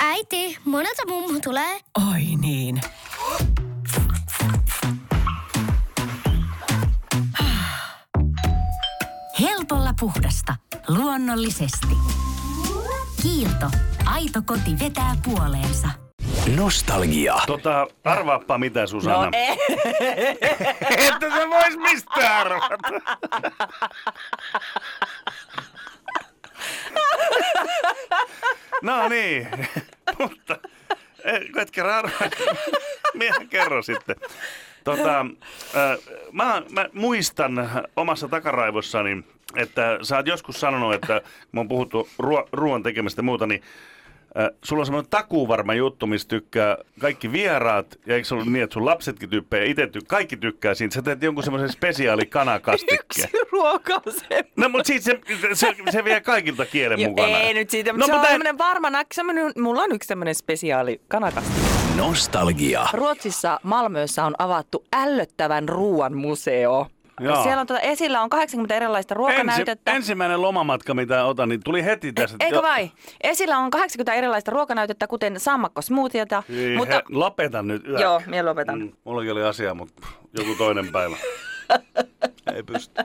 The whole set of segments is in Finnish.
Äiti, monelta mummu tulee? Oi niin. Helpolla puhdasta. Luonnollisesti. Kiilto. Aito koti vetää puoleensa. Nostalgia. Tota, arvaappa mitä Susanna. No ei. Että se vois mistään arvata. no niin, mutta eh, et kerran arvaa. Minä kerron sitten. Tota, äh, mä, mä muistan omassa takaraivossani, että sä oot joskus sanonut, että kun on puhuttu ruo- ruoan tekemistä ja muuta, niin äh, sulla on semmoinen takuvarma juttu, mistä tykkää kaikki vieraat, ja eikö se ollut niin, että sun lapsetkin tykkää, ja itse ty- kaikki tykkää siitä. Sä teet jonkun semmoisen spesiaali kanakastikkeen. Yksi ruoka on se. No, mutta siitä se, se, se vie kaikilta kielen Jo, mukana. ei nyt siitä, No, mutta se on mutta- semmoinen varma semmoinen, mulla on yksi semmoinen spesiaali kanakasti. Nostalgia. Ruotsissa Malmössä on avattu ällöttävän ruoan museo. Joo. Siellä on tuota, esillä on 80 erilaista Ensi, ruokanäytettä. ensimmäinen lomamatka, mitä otan, niin tuli heti tässä. Eikö vai? Esillä on 80 erilaista ruokanäytettä, kuten sammakkosmoothieta. Ei, mutta he, lopeta nyt. Yök. Joo, minä lopetan. Mm, mullakin oli asia, mutta joku toinen päivä. Ei pysty.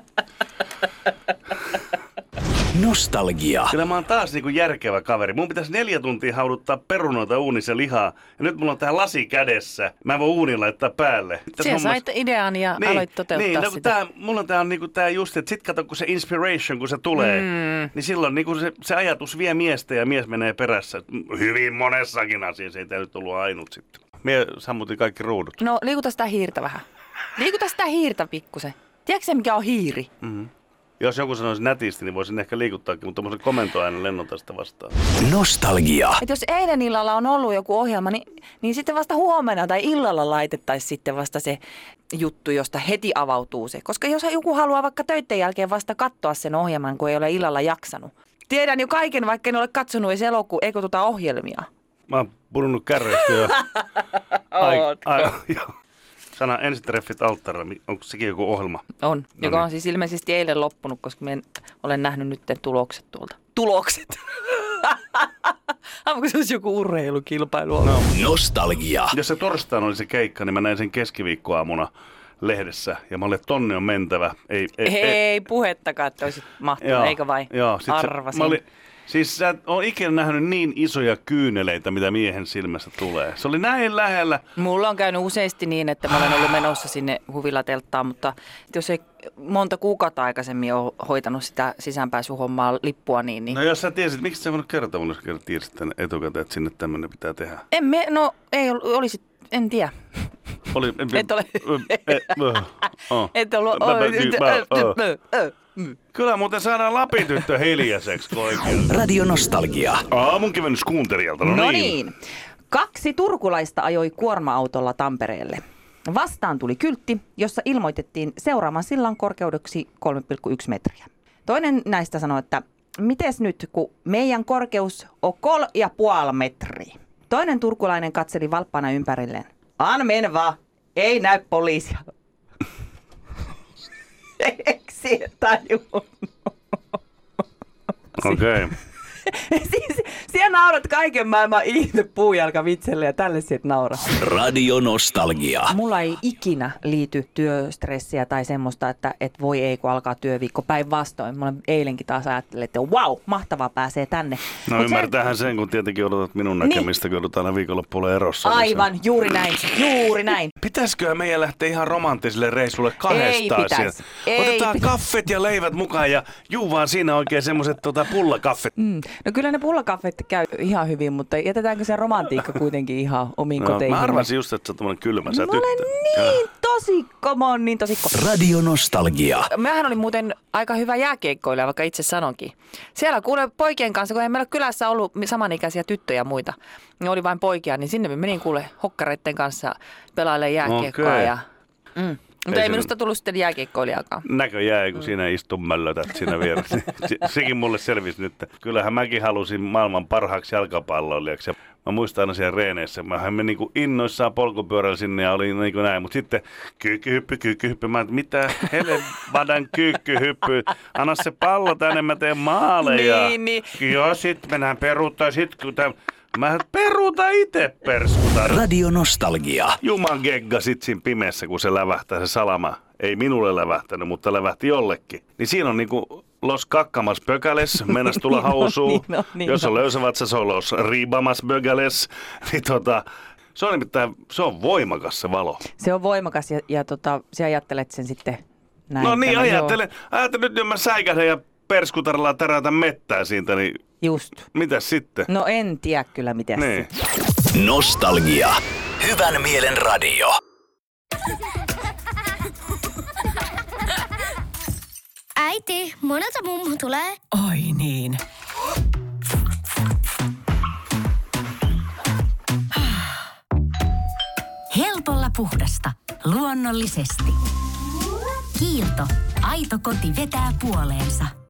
Nostalgia. Kyllä mä oon taas niinku järkevä kaveri. Mun pitäisi neljä tuntia hauduttaa perunoita uunissa lihaa. Ja nyt mulla on tää lasi kädessä. Mä en voi uunin laittaa päälle. Tässä Siellä sait idean ja niin, aloit toteuttaa niin, no, sitä. Tää, mulla on tää, on niinku tää just, että sit kato kun se inspiration, kun se tulee, mm. niin silloin niinku se, se, ajatus vie miestä ja mies menee perässä. Hyvin monessakin asiassa, ei tää nyt ollut ainut sitten. Mie sammutin kaikki ruudut. No liikuta sitä hiirtä vähän. Liikuta sitä hiirtä pikkusen. Tiedätkö se, mikä on hiiri? Jos joku sanoisi nätisti, niin voisin ehkä liikuttaakin, mutta tommosen komentoäänen lennota sitä vastaan. Nostalgia. Et jos eilen illalla on ollut joku ohjelma, niin, niin sitten vasta huomenna tai illalla laitettaisiin sitten vasta se juttu, josta heti avautuu se. Koska jos joku haluaa vaikka töiden jälkeen vasta katsoa sen ohjelman, kun ei ole illalla jaksanut. Tiedän jo kaiken, vaikka en ole katsonut edes elokuun, eikö tuota ohjelmia. Mä oon pudonnut kärreistä jo. ai, ai, joo. Sana ensitreffit alttarilla, onko sekin joku ohjelma? On, No joka niin. on siis ilmeisesti eilen loppunut, koska mä en, olen nähnyt nyt tulokset tuolta. Tulokset! Onko se olisi joku urheilukilpailu ollut? No. Nostalgia. Jos se torstaina oli se keikka, niin mä näin sen keskiviikkoaamuna lehdessä. Ja mä olin, että tonne on mentävä. Ei, ei, Ei, ei puhettakaan, että olisit mahtunut, eikö vai? Joo, sit Arvasin. Se, mä olin, siis sä et ole ikinä nähnyt niin isoja kyyneleitä, mitä miehen silmästä tulee. Se oli näin lähellä. Mulla on käynyt useasti niin, että mä olen ollut menossa sinne huvilatelttaan, mutta jos ei monta kuukautta aikaisemmin ole hoitanut sitä sisäänpääsyhommaa lippua, niin, niin No jos sä tiesit, miksi sä voinut kertoa mulle, jos tiesit tänne etukäteen, että sinne tämmöinen pitää tehdä? en me, no ei ol- olisi, en tiedä. Oli, Et ole. Et ollut. Kyllä muuten saadaan Lapin tyttö hiljaiseksi oikein. Radio Nostalgia. Aamun kevennys kuuntelijalta, no, No niin. niin. Kaksi turkulaista ajoi kuorma-autolla Tampereelle. Vastaan tuli kyltti, jossa ilmoitettiin seuraavan sillan korkeudeksi 3,1 metriä. Toinen näistä sanoi, että mites nyt, kun meidän korkeus on kol ja puoli metriä. Toinen turkulainen katseli valppana ympärilleen. An men vaan, ei näy poliisia. Siihen tajunnut? Okei. Okay. siis, siellä naurat kaiken maailman ihme puujalkavitselle ja tälle sit nauraa. Radio Nostalgia. Mulla ei ikinä liity työstressiä tai semmoista, että et voi ei kun alkaa työviikko päinvastoin. Mä eilenkin taas ajattelin, että wow, mahtavaa pääsee tänne. No Mut ymmärtäähän sen, kun tietenkin odotat minun Niin. näkemistä, kun joudutaan aina viikonloppuun erossa. niin se- Aivan, juuri näin, juuri näin. Pitäisikö meidän lähteä ihan romanttiselle reissulle kahdestaan? Ei Otetaan pitäis. kaffet ja leivät mukaan ja juu vaan siinä oikein semmoiset tota, pullakaffet. Mm. No kyllä ne pullakaffet käy ihan hyvin, mutta jätetäänkö se romantiikka kuitenkin ihan omiin No, koteihin? mä arvasin just, että sä oot kylmä sä Mä olen tyttö. niin tosikko, mä oon niin tosikko. Radio Nostalgia. Mähän oli muuten aika hyvä jääkiekkoilija, vaikka itse sanonkin. Siellä kuule poikien kanssa, kun ei meillä kylässä ollut samanikäisiä tyttöjä ja muita, niin oli vain poikia, niin sinne me menin kuule hokkareitten kanssa pelailemaan jääkiekkoa. Okei. Ja, mm. Mutta ei, se- minusta tullut sitten jääkiekkoilijakaan. näköjään, kun siinä istun möllötät siinä vieressä. Se- Sekin mulle selvisi nyt. Kyllähän mäkin halusin maailman parhaaksi jalkapalloilijaksi. Ja Mä muistan aina siellä reeneissä, mähän me niinku innoissaan polkupyörällä sinne ja oli niinku näin, mutta sitten kyykkyhyppy, kyykkyhyppy, mä et, mitä helvadan kyykkyhyppy, anna se pallo tänne, mä teen maaleja. Niin, niin. Joo, sit mennään peruuttaa, sit kun täm... Mä peruuta itse perskuta. Radio Nostalgia. Juman gegga sit siinä pimeässä, kun se lävähtää se salama. Ei minulle lävähtänyt, mutta lävähti jollekin. Niin siinä on niinku los kakkamas pökäles, mennäs tulla housuun. niin on, niin Jos on on. löysä vatsa, se on los riibamas pökäles. Niin tota, se on nimittäin, se on voimakas se valo. Se on voimakas ja, ja tota, sä ajattelet sen sitten näin. no niin, Tämä- joo, ajattele, ajattele nyt, jos mä säikähdän ja perskutarilla tärätä mettää siitä, niin Just. mitäs sitten? No en tiedä kyllä miten Niin. se. Nostalgia. Hyvän mielen radio. Äiti, monelta mummu tulee? Oi niin. Helpolla puhdasta. Luonnollisesti. Kiilto. Aito koti vetää puoleensa.